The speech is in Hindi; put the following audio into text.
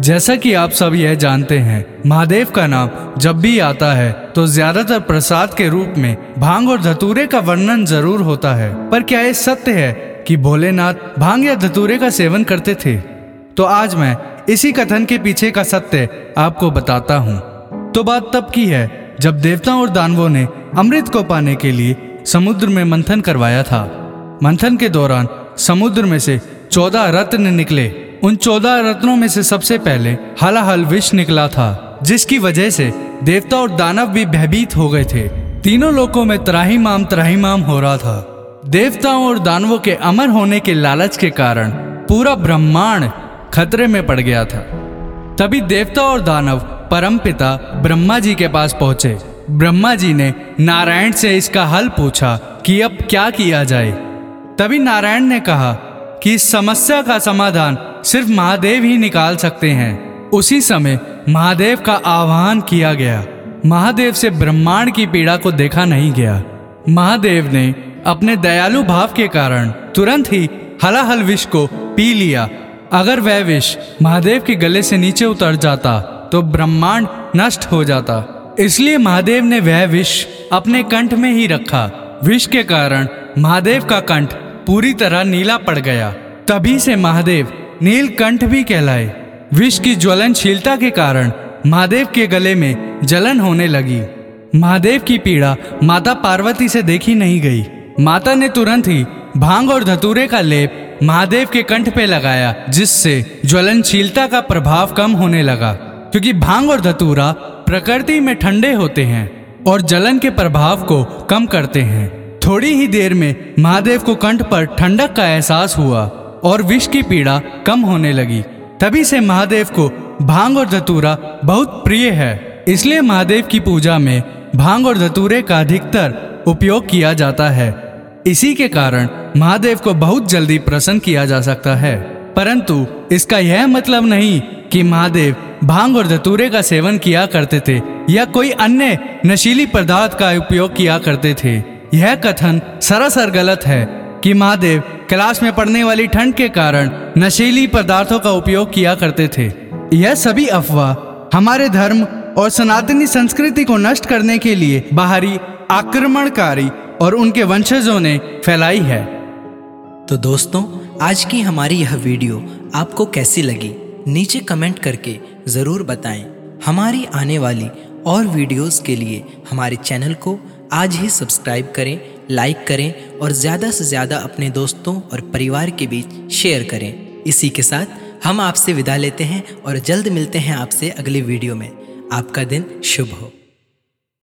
जैसा कि आप सब यह जानते हैं, महादेव का नाम जब भी आता है तो ज़्यादातर प्रसाद के रूप में भाँग और धतूरे का वर्णन ज़रूर होता है। पर क्या ये सत्य है कि भोलेनाथ भाँग या धतूरे का सेवन करते थे? तो आज मैं इसी कथन के पीछे का सत्य आपको बताता हूँ। तो बात तब की है, जब देवताओं और दानवों ने अमृत को पाने के लिए समुद्र में मंथन करवाया था। मंथन के दौरान समुद्र में से चौदह रत्न निकले। उन चौदह रत्नों में से सबसे पहले हलाहल विष निकला था, जिसकी वजह से देवता और दानव भी भयभीत हो गए थे। तीनों लोकों में त्राहीमाम त्राहीमाम हो रहा था। देवताओं और दानवों के अमर होने के लालच के कारण पूरा ब्रह्मांड खतरे में पड़ गया था। तभी देवता और दानव परमपिता ब्रह्मा जी के पास पहुँचे। ब्रह्मा जी ने नारायण से इसका हल पूछा कि अब क्या किया जाए। तभी नारायण ने कहा कि इस समस्या का समाधान सिर्फ़ महादेव ही निकाल सकते हैं। उसी समय महादेव का आह्वान किया गया। महादेव से ब्रह्मांड की पीड़ा को देखा नहीं गया। महादेव ने अपने दयालु भाव के कारण तुरंत ही हलाहल विष को पी लिया। अगर वह विष महादेव के गले से नीचे उतर जाता तो ब्रह्मांड नष्ट हो जाता। इसलिए महादेव ने वह विष अपने कंठ में ही रखा। विष के कारण महादेव का कंठ पूरी तरह नीला पड़ गया। तभी से महादेव नीलकंठ भी कहलाए। विष की ज्वलनशीलता के कारण महादेव के गले में जलन होने लगी। महादेव की पीड़ा माता पार्वती से देखी नहीं गई। माता ने तुरंत ही भाँग और धतूरे का लेप महादेव के कंठ पे लगाया, जिससे ज्वलनशीलता का प्रभाव कम होने लगा। क्योंकि भाँग और धतूरा प्रकृति में ठंडे होते हैं और जलन के प्रभाव को कम करते हैं। थोड़ी ही देर में महादेव को कंठ पर ठंडक का एहसास हुआ। और विष की पीड़ा कम होने लगी। तभी से महादेव को भाँग और धतूरा बहुत प्रिय है। इसलिए महादेव की पूजा में भाँग और धतूरे का अधिकतर उपयोग किया जाता है। इसी के कारण महादेव को बहुत जल्दी प्रसन्न किया जा सकता है। परंतु इसका यह मतलब नहीं कि महादेव भाँग और धतूरे का सेवन किया करते थे या कोई अन्य नशीली पदार्थ का उपयोग किया करते थे। यह कथन सरासर गलत है। कि महादेव, क्लास में पड़ने वाली ठंड के कारण नशीली पदार्थों का उपयोग किया करते थे। यह सभी अफवाह हमारे धर्म और सनातनी संस्कृति को नष्ट करने के लिए बाहरी, आक्रमणकारी और उनके वंशजों ने फैलाई है। तो दोस्तों, आज की हमारी यह वीडियो आपको कैसी लगी, नीचे कमेंट करके ज़रूर बताएँ। हमारी आने वाली और वीडियोस के लिए हमारे चैनल को आज ही सब्सक्राइब करें, लाइक करें और ज़्यादा से ज़्यादा अपने दोस्तों और परिवार के बीच शेयर करें। इसी के साथ हम आपसे विदा लेते हैं और जल्द मिलते हैं आपसे अगले वीडियो में। आपका दिन शुभ हो।